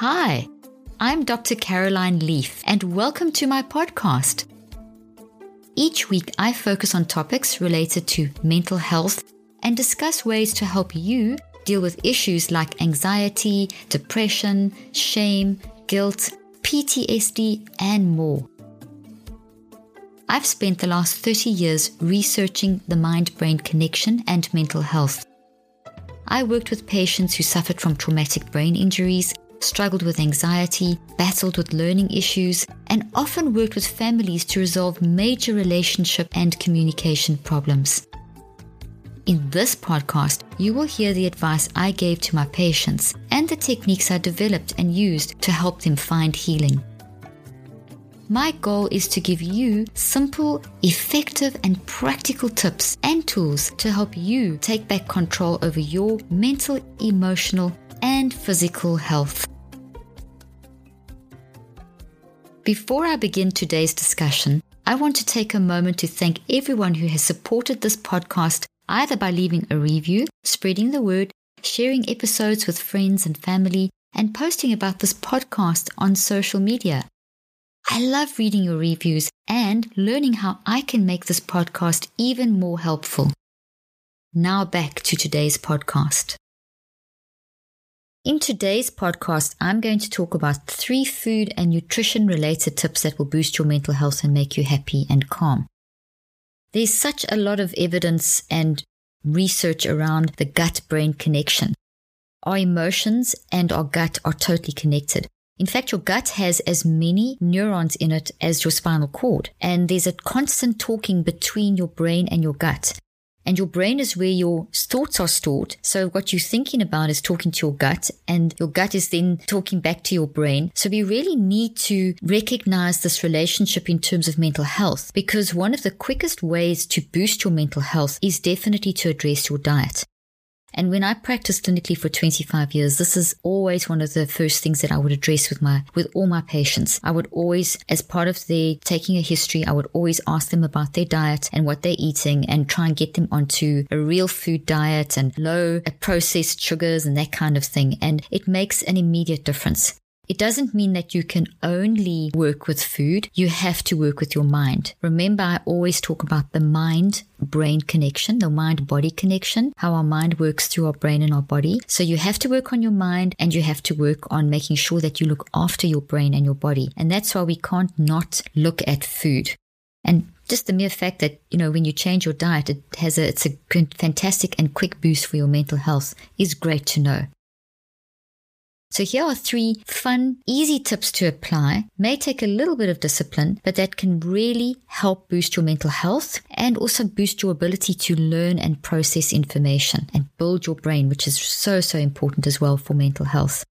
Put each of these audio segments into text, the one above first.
Hi, I'm Dr. Caroline Leaf, and welcome to my podcast. Each week, I focus on topics related to mental health and discuss ways to help you deal with issues like anxiety, depression, shame, guilt, PTSD, and more. I've spent the last 30 years researching the mind brain connection and mental health. I worked with patients who suffered from traumatic brain injuries, struggled with anxiety, battled with learning issues, and often worked with families to resolve major relationship and communication problems. In this podcast, you will hear the advice I gave to my patients and the techniques I developed and used to help them find healing. My goal is to give you simple, effective, and practical tips and tools to help you take back control over your mental, emotional, and physical health. Before I begin today's discussion, I want to take a moment to thank everyone who has supported this podcast either by leaving a review, spreading the word, sharing episodes with friends and family, and posting about this podcast on social media. I love reading your reviews and learning how I can make this podcast even more helpful. Now back to today's podcast. In today's podcast, I'm going to talk about three food and nutrition related tips that will boost your mental health and make you happy and calm. There's such a lot of evidence and research around the gut brain connection. Our emotions and our gut are totally connected. In fact, your gut has as many neurons in it as your spinal cord, and there's a constant talking between your brain and your gut. And your brain is where your thoughts are stored. So what you're thinking about is talking to your gut and your gut is then talking back to your brain. So we really need to recognize this relationship in terms of mental health because one of the quickest ways to boost your mental health is definitely to address your diet. And when I practiced clinically for 25 years, this is always one of the first things that I would address with my, with all my patients. I would always, as part of the taking a history, I would always ask them about their diet and what they're eating and try and get them onto a real food diet and low processed sugars and that kind of thing. And it makes an immediate difference. It doesn't mean that you can only work with food. You have to work with your mind. Remember, I always talk about the mind brain connection, the mind body connection, how our mind works through our brain and our body. So you have to work on your mind and you have to work on making sure that you look after your brain and your body. And that's why we can't not look at food. And just the mere fact that, you know, when you change your diet, it has a, it's a fantastic and quick boost for your mental health is great to know. So here are three fun, easy tips to apply. May take a little bit of discipline, but that can really help boost your mental health and also boost your ability to learn and process information and build your brain, which is so, so important as well for mental health.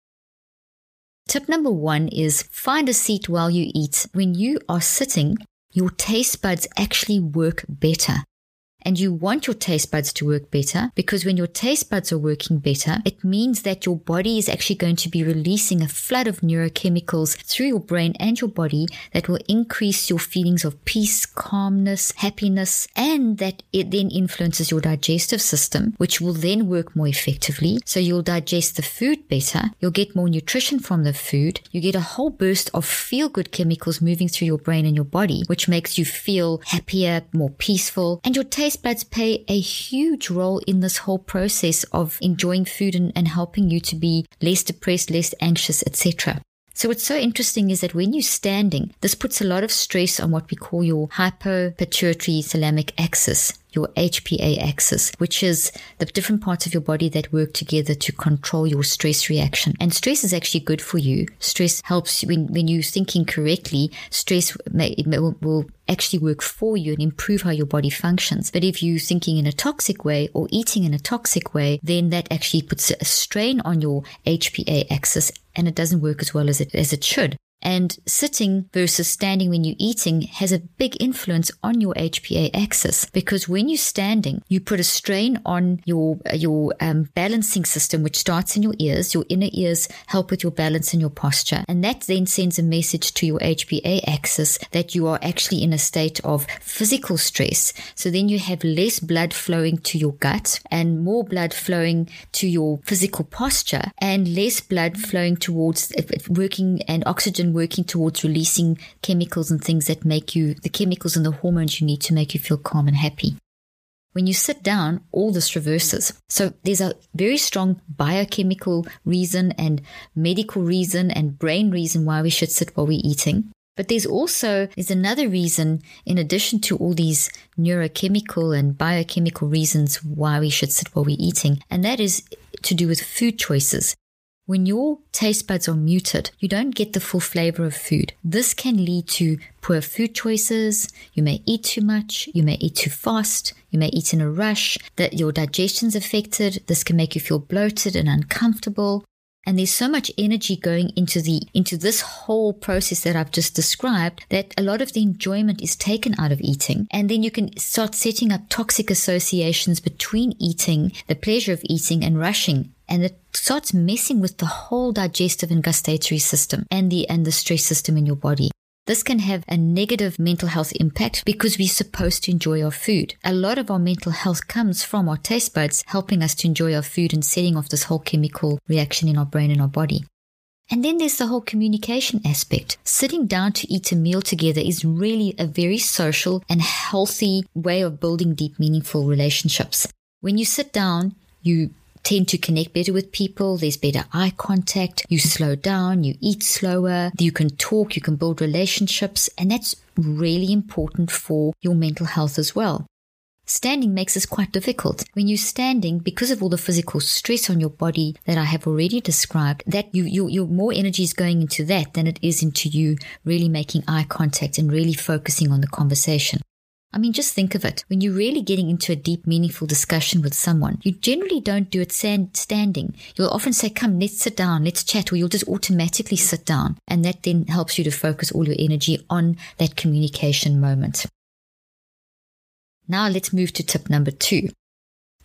Tip number one is find a seat while you eat. When you are sitting, your taste buds actually work better. And you want your taste buds to work better because when your taste buds are working better, it means that your body is actually going to be releasing a flood of neurochemicals through your brain and your body that will increase your feelings of peace, calmness, happiness, and that it then influences your digestive system, which will then work more effectively. So you'll digest the food better. You'll get more nutrition from the food. You get a whole burst of feel good chemicals moving through your brain and your body, which makes you feel happier, more peaceful, and your taste taste buds play a huge role in this whole process of enjoying food and, and helping you to be less depressed, less anxious, etc. So what's so interesting is that when you're standing, this puts a lot of stress on what we call your hypopituitary thalamic axis your HPA axis, which is the different parts of your body that work together to control your stress reaction. And stress is actually good for you. Stress helps when, when you're thinking correctly, stress may, will, will actually work for you and improve how your body functions. But if you're thinking in a toxic way or eating in a toxic way, then that actually puts a strain on your HPA axis and it doesn't work as well as it, as it should. And sitting versus standing when you're eating has a big influence on your HPA axis because when you're standing, you put a strain on your your um, balancing system, which starts in your ears. Your inner ears help with your balance and your posture, and that then sends a message to your HPA axis that you are actually in a state of physical stress. So then you have less blood flowing to your gut and more blood flowing to your physical posture, and less blood flowing towards uh, working and oxygen working towards releasing chemicals and things that make you, the chemicals and the hormones you need to make you feel calm and happy. When you sit down, all this reverses. So there's a very strong biochemical reason and medical reason and brain reason why we should sit while we're eating. But there's also there's another reason in addition to all these neurochemical and biochemical reasons why we should sit while we're eating, and that is to do with food choices. When your taste buds are muted, you don't get the full flavor of food. This can lead to poor food choices. You may eat too much. You may eat too fast. You may eat in a rush. That your digestion's affected. This can make you feel bloated and uncomfortable. And there's so much energy going into the into this whole process that I've just described that a lot of the enjoyment is taken out of eating. And then you can start setting up toxic associations between eating, the pleasure of eating and rushing and it starts messing with the whole digestive and gustatory system and the and the stress system in your body. This can have a negative mental health impact because we're supposed to enjoy our food. A lot of our mental health comes from our taste buds helping us to enjoy our food and setting off this whole chemical reaction in our brain and our body. And then there's the whole communication aspect. Sitting down to eat a meal together is really a very social and healthy way of building deep, meaningful relationships. When you sit down, you tend to connect better with people. There's better eye contact. You slow down, you eat slower, you can talk, you can build relationships. And that's really important for your mental health as well. Standing makes this quite difficult. When you're standing, because of all the physical stress on your body that I have already described, that you, you, your more energy is going into that than it is into you really making eye contact and really focusing on the conversation. I mean, just think of it. When you're really getting into a deep, meaningful discussion with someone, you generally don't do it stand, standing. You'll often say, come, let's sit down, let's chat, or you'll just automatically sit down. And that then helps you to focus all your energy on that communication moment. Now let's move to tip number two.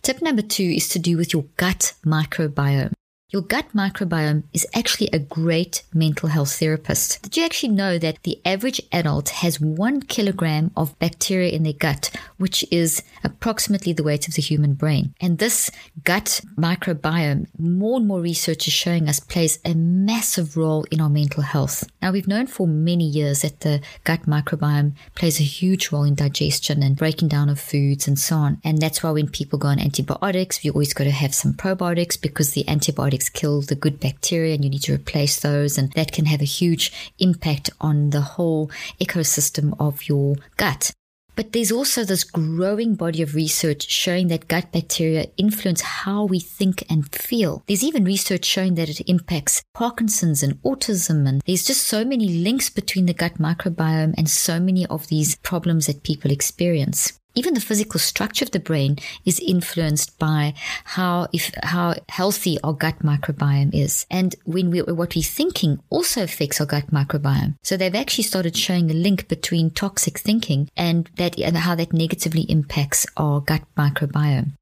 Tip number two is to do with your gut microbiome. Your gut microbiome is actually a great mental health therapist. Did you actually know that the average adult has one kilogram of bacteria in their gut, which is approximately the weight of the human brain? And this gut microbiome, more and more research is showing us, plays a massive role in our mental health. Now, we've known for many years that the gut microbiome plays a huge role in digestion and breaking down of foods and so on. And that's why when people go on antibiotics, you always got to have some probiotics because the antibiotics antibiotics kill the good bacteria and you need to replace those. And that can have a huge impact on the whole ecosystem of your gut. But there's also this growing body of research showing that gut bacteria influence how we think and feel. There's even research showing that it impacts Parkinson's and autism. And there's just so many links between the gut microbiome and so many of these problems that people experience even the physical structure of the brain is influenced by how if how healthy our gut microbiome is and when we what we're thinking also affects our gut microbiome so they've actually started showing a link between toxic thinking and that and how that negatively impacts our gut microbiome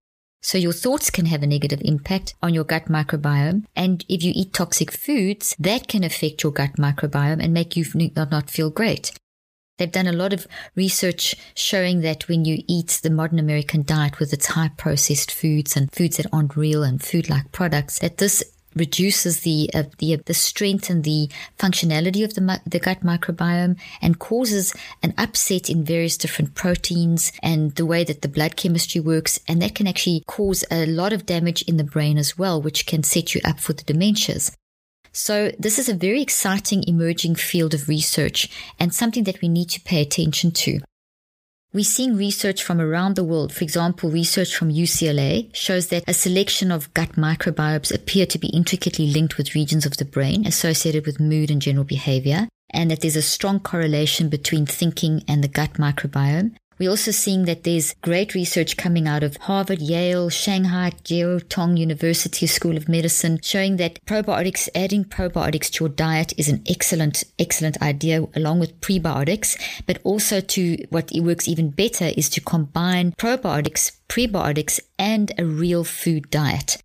so your thoughts can have a negative impact on your gut microbiome. And if you eat toxic foods, that can affect your gut microbiome and make you not feel great. They've done a lot of research showing that when you eat the modern American diet with its high processed foods and foods that aren't real and food like products, that this reduces the uh, the the strength and the functionality of the the gut microbiome and causes an upset in various different proteins and the way that the blood chemistry works and that can actually cause a lot of damage in the brain as well which can set you up for the dementias So this is a very exciting emerging field of research and something that we need to pay attention to. We're seeing research from around the world. For example, research from UCLA shows that a selection of gut microbiomes appear to be intricately linked with regions of the brain associated with mood and general behavior, and that there's a strong correlation between thinking and the gut microbiome. We're also seeing that there's great research coming out of Harvard, Yale, Shanghai, Jiao Tong University School of Medicine showing that probiotics, adding probiotics to your diet is an excellent, excellent idea along with prebiotics. But also to what works even better is to combine probiotics, prebiotics and a real food diet.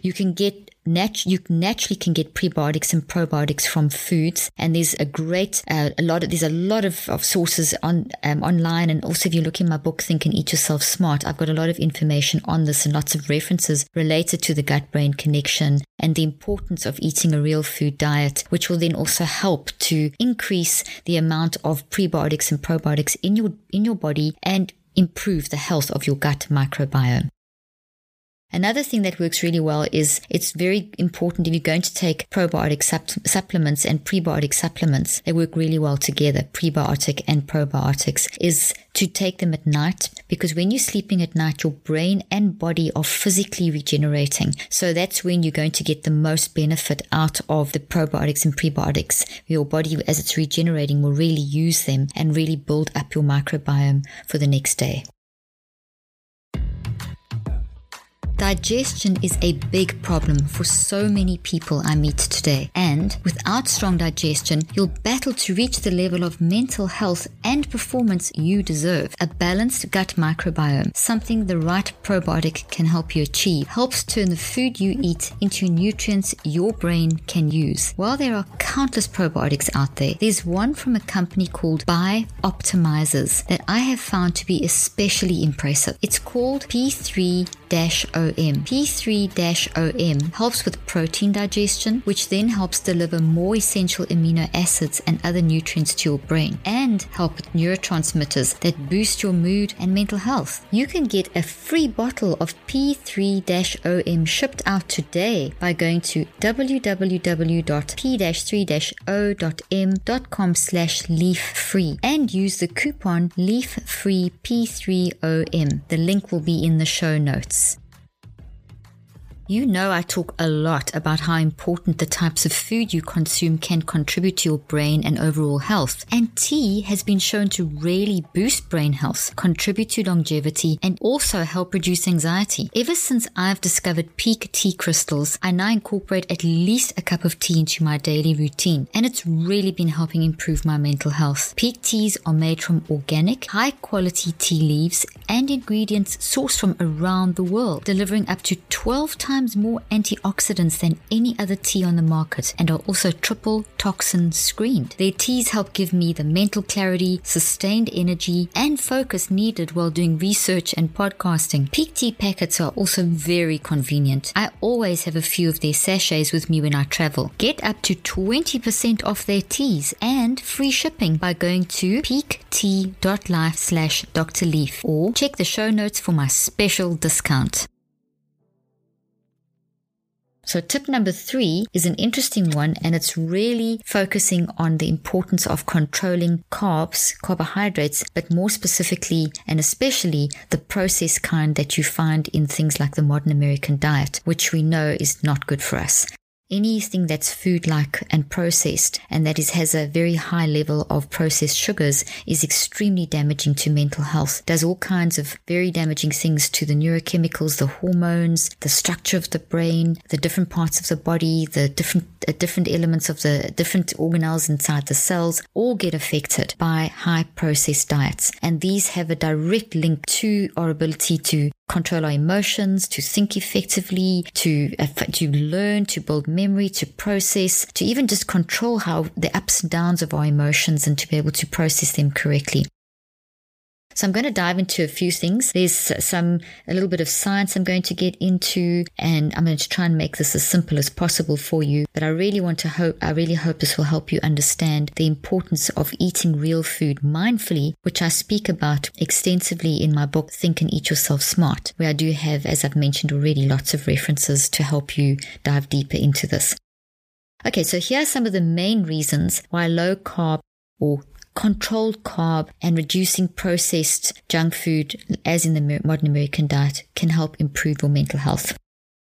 You can get nat- you naturally can get prebiotics and probiotics from foods, and there's a great uh, a lot of there's a lot of, of sources on um, online, and also if you look in my book Think and Eat Yourself Smart, I've got a lot of information on this and lots of references related to the gut brain connection and the importance of eating a real food diet, which will then also help to increase the amount of prebiotics and probiotics in your in your body and improve the health of your gut microbiome. Another thing that works really well is it's very important if you're going to take probiotic sup- supplements and prebiotic supplements, they work really well together, prebiotic and probiotics, is to take them at night because when you're sleeping at night, your brain and body are physically regenerating. So that's when you're going to get the most benefit out of the probiotics and prebiotics. Your body, as it's regenerating, will really use them and really build up your microbiome for the next day. Digestion is a big problem for so many people I meet today, and without strong digestion, you'll battle to reach the level of mental health and performance you deserve. A balanced gut microbiome, something the right probiotic can help you achieve, helps turn the food you eat into nutrients your brain can use. While there are countless probiotics out there, there's one from a company called Bioptimizers that I have found to be especially impressive. It's called P3 OM. P3-OM helps with protein digestion, which then helps deliver more essential amino acids and other nutrients to your brain and help with neurotransmitters that boost your mood and mental health. You can get a free bottle of P3-OM shipped out today by going to www.p-3-o.m.com slash leaf free and use the coupon leaf free P3OM. The link will be in the show notes. You know, I talk a lot about how important the types of food you consume can contribute to your brain and overall health. And tea has been shown to really boost brain health, contribute to longevity, and also help reduce anxiety. Ever since I've discovered Pique Tea crystals, I now incorporate at least a cup of tea into my daily routine, and it's really been helping improve my mental health. Pique teas are made from organic, high quality tea leaves and ingredients sourced from around the world, delivering up to 12 times times more antioxidants than any other tea on the market and are also triple toxin screened. Their teas help give me the mental clarity, sustained energy, and focus needed while doing research and podcasting. Pique tea packets are also very convenient. I always have a few of their sachets with me when I travel. Get up to 20% off their teas and free shipping by going to peaktea.life slash Dr. Leaf or check the show notes for my special discount. So, tip number three is an interesting one, and it's really focusing on the importance of controlling carbs, carbohydrates, but more specifically and especially the processed kind that you find in things like the modern American diet, which we know is not good for us anything that's food like and processed and that is has a very high level of processed sugars is extremely damaging to mental health. Does all kinds of very damaging things to the neurochemicals the hormones the structure of the brain the different parts of the body the different uh, different elements of the different organelles inside the cells all get affected by high processed diets. And these have a direct link to our ability to control our emotions, to think effectively, to, uh, to learn, to build memory, to process, to even just control how the ups and downs of our emotions and to be able to process them correctly. So I'm going to dive into a few things. There's some, a little bit of science I'm going to get into, and I'm going to try and make this as simple as possible for you. But I really want to hope, I really hope this will help you understand the importance of eating real food mindfully, which I speak about extensively in my book, Think and Eat Yourself Smart, where I do have, as I've mentioned already, lots of references to help you dive deeper into this. Okay, so here are some of the main reasons why low carb or controlled carb and reducing processed junk food, as in the modern American diet, can help improve your mental health.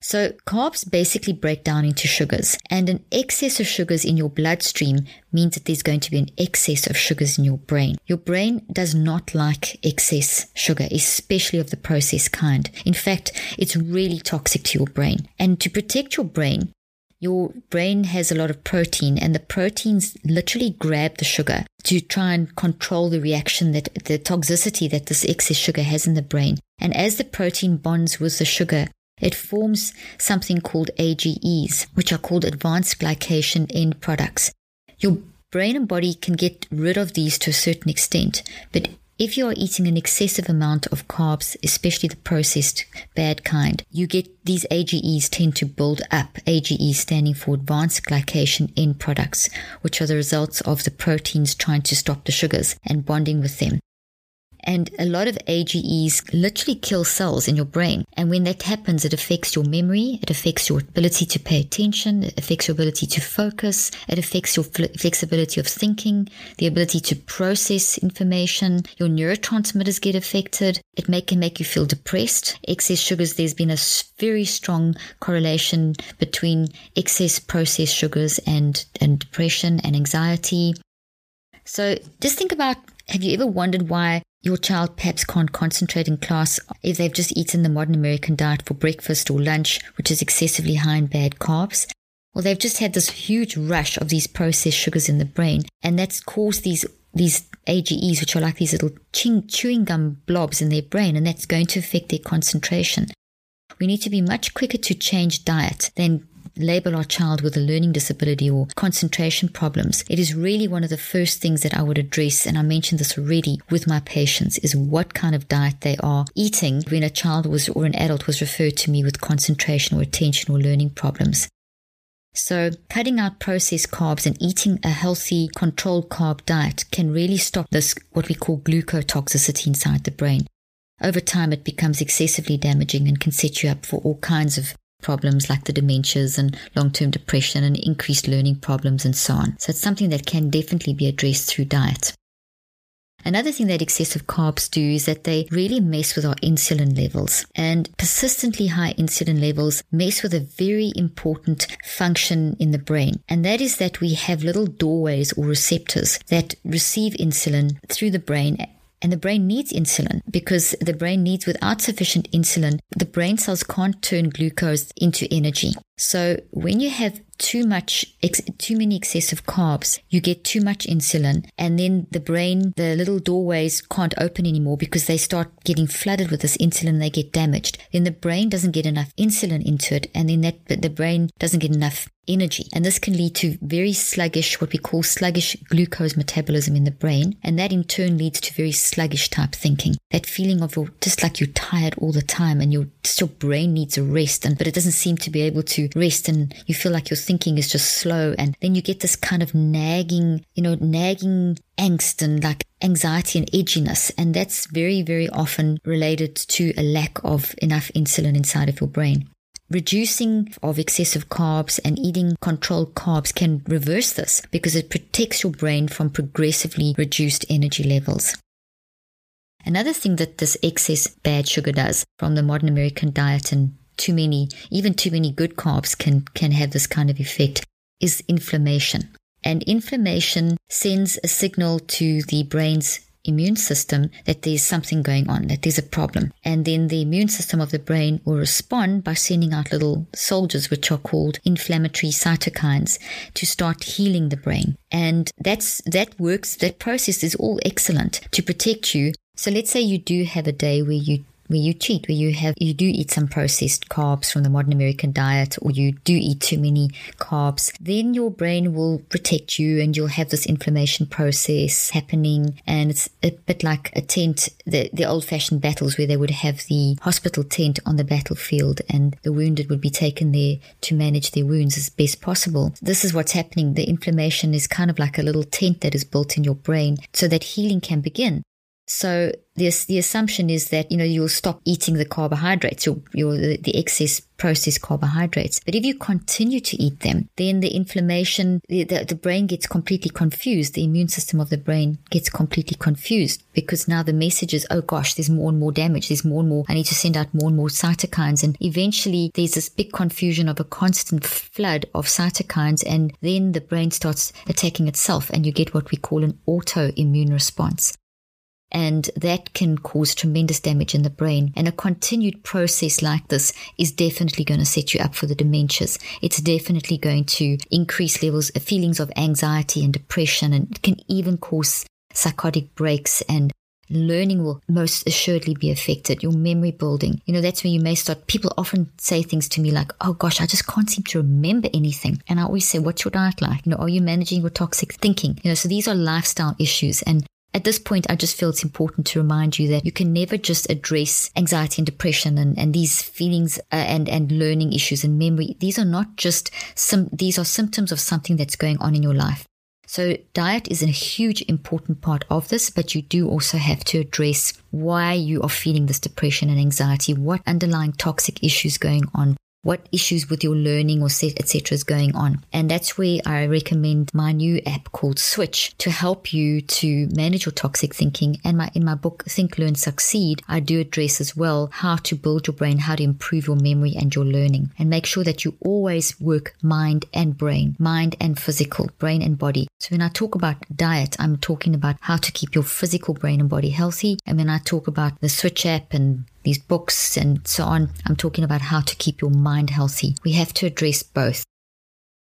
So, carbs basically break down into sugars, and an excess of sugars in your bloodstream means that there's going to be an excess of sugars in your brain. Your brain does not like excess sugar, especially of the processed kind. In fact, it's really toxic to your brain. And to protect your brain, your brain has a lot of protein and the proteins literally grab the sugar to try and control the reaction that the toxicity that this excess sugar has in the brain. And as the protein bonds with the sugar, it forms something called AGEs, which are called advanced glycation end products. Your brain and body can get rid of these to a certain extent, but if you are eating an excessive amount of carbs, especially the processed bad kind, you get these AGEs tend to build up. AGEs standing for advanced glycation end products, which are the results of the proteins trying to stop the sugars and bonding with them. And a lot of AGEs literally kill cells in your brain. And when that happens, it affects your memory, it affects your ability to pay attention, it affects your ability to focus, it affects your flexibility of thinking, the ability to process information. Your neurotransmitters get affected. It may, can make you feel depressed. Excess sugars, there's been a very strong correlation between excess processed sugars and, and depression and anxiety. So just think about have you ever wondered why your child perhaps can't concentrate in class if they've just eaten the modern American diet for breakfast or lunch, which is excessively high in bad carbs. Or they've just had this huge rush of these processed sugars in the brain, and that's caused these these AGEs, which are like these little chewing gum blobs in their brain, and that's going to affect their concentration. We need to be much quicker to change diet than label our child with a learning disability or concentration problems, it is really one of the first things that I would address, and I mentioned this already with my patients, is what kind of diet they are eating when a child was or an adult was referred to me with concentration or attention or learning problems. So, cutting out processed carbs and eating a healthy, controlled carb diet can really stop this, what we call glucotoxicity inside the brain. Over time, it becomes excessively damaging and can set you up for all kinds of problems like the dementias and long term depression and increased learning problems and so on. So it's something that can definitely be addressed through diet. Another thing that excessive carbs do is that they really mess with our insulin levels. And persistently high insulin levels mess with a very important function in the brain. And that is that we have little doorways or receptors that receive insulin through the brain and the brain needs insulin because the brain needs, without sufficient insulin, the brain cells can't turn glucose into energy. So when you have too much, ex- too many excessive carbs, you get too much insulin, and then the brain, the little doorways can't open anymore because they start getting flooded with this insulin. They get damaged. Then the brain doesn't get enough insulin into it, and then that the brain doesn't get enough energy. And this can lead to very sluggish, what we call sluggish glucose metabolism in the brain. And that in turn leads to very sluggish type thinking. That feeling of you're just like you're tired all the time and your, your brain needs a rest. And, but it doesn't seem to be able to rest and you feel like your thinking is just slow. And then you get this kind of nagging, you know, nagging angst and like anxiety and edginess. And that's very, very often related to a lack of enough insulin inside of your brain. Reducing of excessive carbs and eating controlled carbs can reverse this because it protects your brain from progressively reduced energy levels. Another thing that this excess bad sugar does from the modern American diet and too many, even too many good carbs can, can have this kind of effect is inflammation. And inflammation sends a signal to the brain's immune system that there's something going on, that there's a problem. And then the immune system of the brain will respond by sending out little soldiers, which are called inflammatory cytokines, to start healing the brain. And that's, that works, that process is all excellent to protect you. So let's say you do have a day where you where you cheat, where you have you do eat some processed carbs from the modern American diet, or you do eat too many carbs, then your brain will protect you, and you'll have this inflammation process happening. And it's a bit like a tent, the the old fashioned battles where they would have the hospital tent on the battlefield, and the wounded would be taken there to manage their wounds as best possible. This is what's happening. The inflammation is kind of like a little tent that is built in your brain, so that healing can begin. So this, the assumption is that, you know, you'll stop eating the carbohydrates, your, your, the, the excess processed carbohydrates. But if you continue to eat them, then the inflammation, the, the, the brain gets completely confused. The immune system of the brain gets completely confused because now the message is, oh gosh, there's more and more damage. There's more and more. I need to send out more and more cytokines. And eventually there's this big confusion of a constant flood of cytokines. And then the brain starts attacking itself and you get what we call an autoimmune response and that can cause tremendous damage in the brain. And a continued process like this is definitely going to set you up for the dementias. It's definitely going to increase levels, of feelings of anxiety and depression, and can even cause psychotic breaks and learning will most assuredly be affected. Your memory building, you know, that's where you may start. People often say things to me like, "Oh gosh, I just can't seem to remember anything." And I always say, "What's your diet like? You know, are you managing your toxic thinking? You know, so these are lifestyle issues, and at this point, I just feel it's important to remind you that you can never just address anxiety and depression and, and these feelings uh, and, and learning issues and memory. These are not just some, these are symptoms of something that's going on in your life. So diet is a huge important part of this, but you do also have to address why you are feeling this depression and anxiety, what underlying toxic issues going on what issues with your learning or etc. is going on. And that's where I recommend my new app called Switch to help you to manage your toxic thinking. And my in my book Think, Learn, Succeed, I do address as well how to build your brain, how to improve your memory and your learning, and make sure that you always work mind and brain, mind and physical, brain and body. So when I talk about diet, I'm talking about how to keep your physical brain and body healthy. And when I talk about the Switch app and these books and so on. I'm talking about how to keep your mind healthy. We have to address both.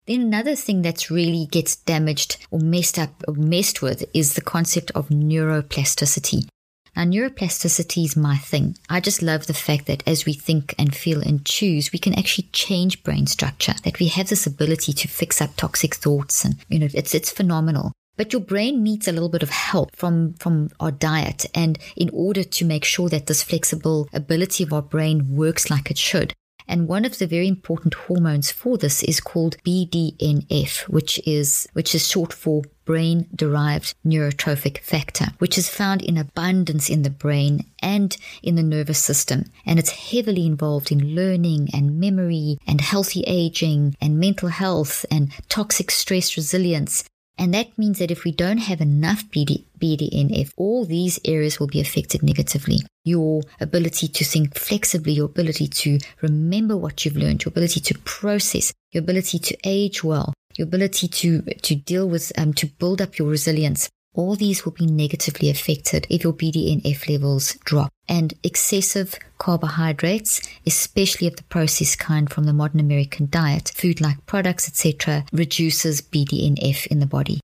Then another thing that's really gets damaged or messed up or messed with is the concept of neuroplasticity. Now, neuroplasticity is my thing. I just love the fact that as we think and feel and choose, we can actually change brain structure, that we have this ability to fix up toxic thoughts. And, you know, it's, it's phenomenal. But your brain needs a little bit of help from, from our diet. And in order to make sure that this flexible ability of our brain works like it should. And one of the very important hormones for this is called BDNF, which is, which is short for brain derived neurotrophic factor, which is found in abundance in the brain and in the nervous system. And it's heavily involved in learning and memory and healthy aging and mental health and toxic stress resilience and that means that if we don't have enough BD, BDNF, all these areas will be affected negatively. Your ability to think flexibly, your ability to remember what you've learned, your ability to process, your ability to age well, your ability to, to deal with, um, to build up your resilience. All these will be negatively affected if your BDNF levels drop. And excessive carbohydrates, especially of the processed kind from the modern American diet, food like products, etc., reduces BDNF in the body.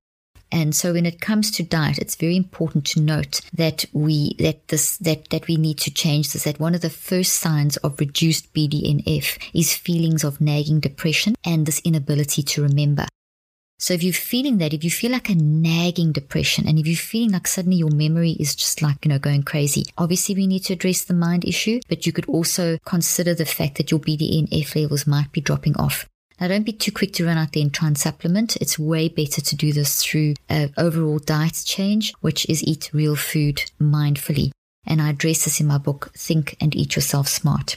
And so when it comes to diet, it's very important to note that we that this that that we need to change this. That one of the first signs of reduced BDNF is feelings of nagging depression and this inability to remember. So if you're feeling that, if you feel like a nagging depression and if you're feeling like suddenly your memory is just like, you know, going crazy, obviously we need to address the mind issue, but you could also consider the fact that your BDNF levels might be dropping off. Now, don't be too quick to run out there and try and supplement. It's way better to do this through an overall diet change, which is eat real food mindfully. And I address this in my book, Think and Eat Yourself Smart.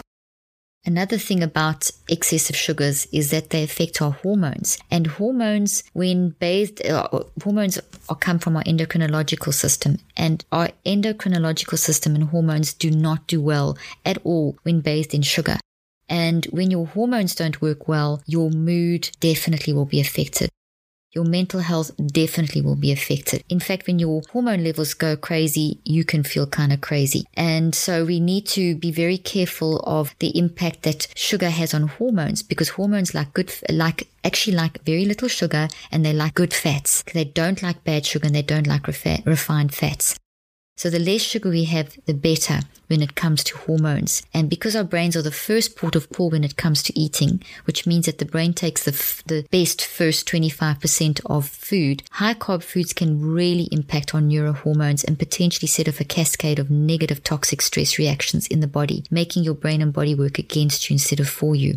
Another thing about excessive sugars is that they affect our hormones. And hormones, when bathed, uh, hormones are, come from our endocrinological system. And our endocrinological system and hormones do not do well at all when bathed in sugar. And when your hormones don't work well, your mood definitely will be affected your mental health definitely will be affected. In fact, when your hormone levels go crazy, you can feel kind of crazy. And so we need to be very careful of the impact that sugar has on hormones because hormones like good, like actually like very little sugar and they like good fats. They don't like bad sugar and they don't like refined fats. So the less sugar we have, the better when it comes to hormones. And because our brains are the first port of call when it comes to eating, which means that the brain takes the, f- the best first 25% of food, high carb foods can really impact on neurohormones and potentially set off a cascade of negative toxic stress reactions in the body, making your brain and body work against you instead of for you.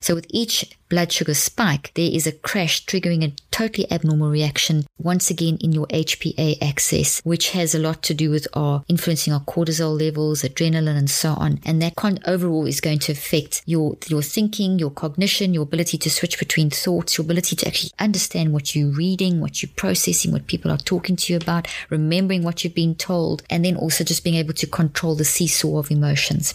So with each blood sugar spike, there is a crash triggering a totally abnormal reaction once again in your HPA axis, which has a lot to do with our influencing our cortisol levels, adrenaline, and so on. And that con- overall is going to affect your your thinking, your cognition, your ability to switch between thoughts, your ability to actually understand what you're reading, what you're processing, what people are talking to you about, remembering what you've been told, and then also just being able to control the seesaw of emotions.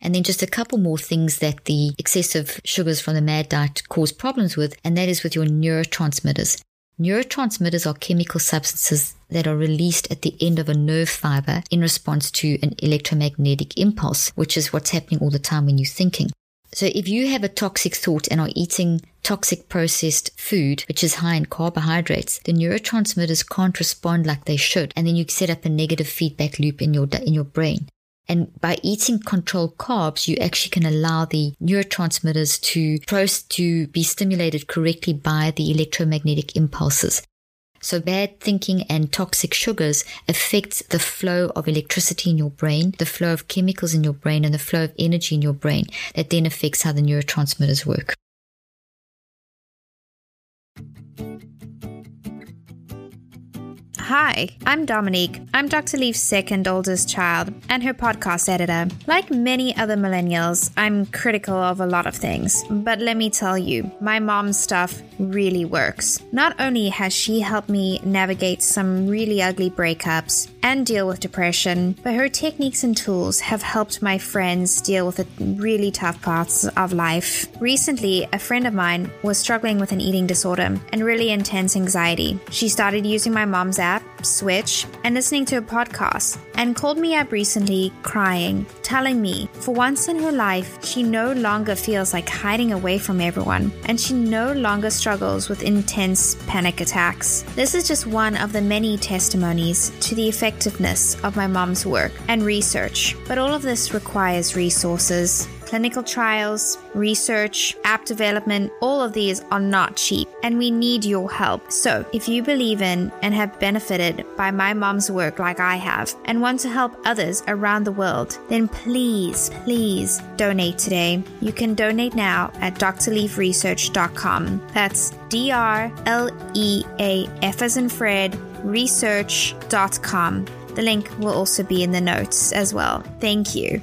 And then just a couple more things that the excessive sugars from the MAD diet cause problems with, and that is with your neurotransmitters. Neurotransmitters are chemical substances that are released at the end of a nerve fiber in response to an electromagnetic impulse, which is what's happening all the time when you're thinking. So if you have a toxic thought and are eating toxic processed food, which is high in carbohydrates, the neurotransmitters can't respond like they should. And then you set up a negative feedback loop in your, in your brain. And by eating controlled carbs, you actually can allow the neurotransmitters to to be stimulated correctly by the electromagnetic impulses. So bad thinking and toxic sugars affects the flow of electricity in your brain, the flow of chemicals in your brain, and the flow of energy in your brain that then affects how the neurotransmitters work. Hi, I'm Dominique. I'm Dr. Leaf's second oldest child and her podcast editor. Like many other millennials, I'm critical of a lot of things. But let me tell you, my mom's stuff really works. Not only has she helped me navigate some really ugly breakups and deal with depression, but her techniques and tools have helped my friends deal with the really tough parts of life. Recently, a friend of mine was struggling with an eating disorder and really intense anxiety. She started using my mom's app Switch, and listening to a podcast, and called me up recently crying, telling me for once in her life, she no longer feels like hiding away from everyone, and she no longer struggles with intense panic attacks. This is just one of the many testimonies to the effectiveness of my mom's work and research, but all of this requires resources clinical trials, research, app development, all of these are not cheap and we need your help. So, if you believe in and have benefited by my mom's work like I have and want to help others around the world, then please, please donate today. You can donate now at drleafresearch.com. That's D R L E A F as in Fred research.com. The link will also be in the notes as well. Thank you.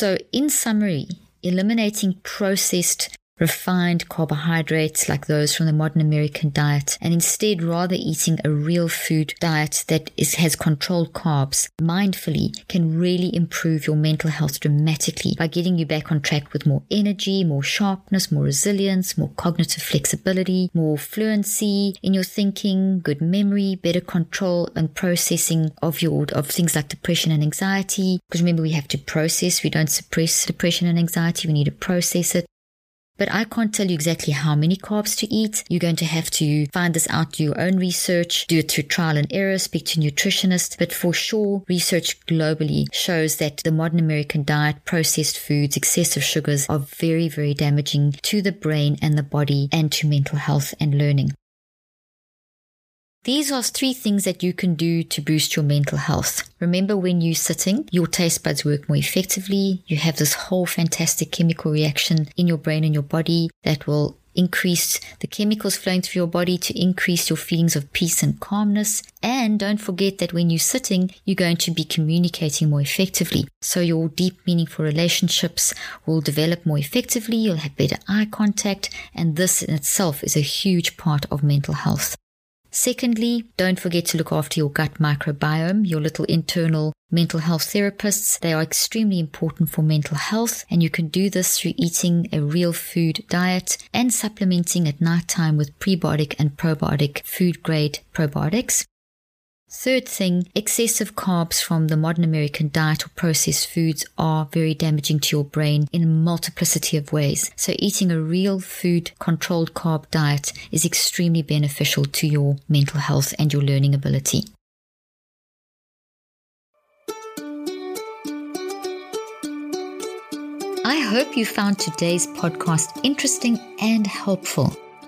So, in summary, eliminating processed refined carbohydrates like those from the modern American diet and instead rather eating a real food diet that is, has controlled carbs mindfully can really improve your mental health dramatically by getting you back on track with more energy, more sharpness, more resilience, more cognitive flexibility, more fluency in your thinking, good memory, better control and processing of your of things like depression and anxiety. Because remember we have to process, we don't suppress depression and anxiety, we need to process it. But I can't tell you exactly how many carbs to eat. You're going to have to find this out, do your own research, do it through trial and error, speak to nutritionists. But for sure, research globally shows that the modern American diet, processed foods, excessive sugars are very, very damaging to the brain and the body and to mental health and learning. These are three things that you can do to boost your mental health. Remember when you're sitting, your taste buds work more effectively. You have this whole fantastic chemical reaction in your brain and your body that will increase the chemicals flowing through your body to increase your feelings of peace and calmness. And don't forget that when you're sitting, you're going to be communicating more effectively. So your deep, meaningful relationships will develop more effectively. You'll have better eye contact. And this in itself is a huge part of mental health. Secondly, don't forget to look after your gut microbiome, your little internal mental health therapists. They are extremely important for mental health, and you can do this through eating a real food diet and supplementing at night time with prebiotic and probiotic food grade probiotics. Third thing, excessive carbs from the modern American diet or processed foods are very damaging to your brain in a multiplicity of ways. So eating a real food controlled carb diet is extremely beneficial to your mental health and your learning ability. I hope you found today's podcast interesting and helpful.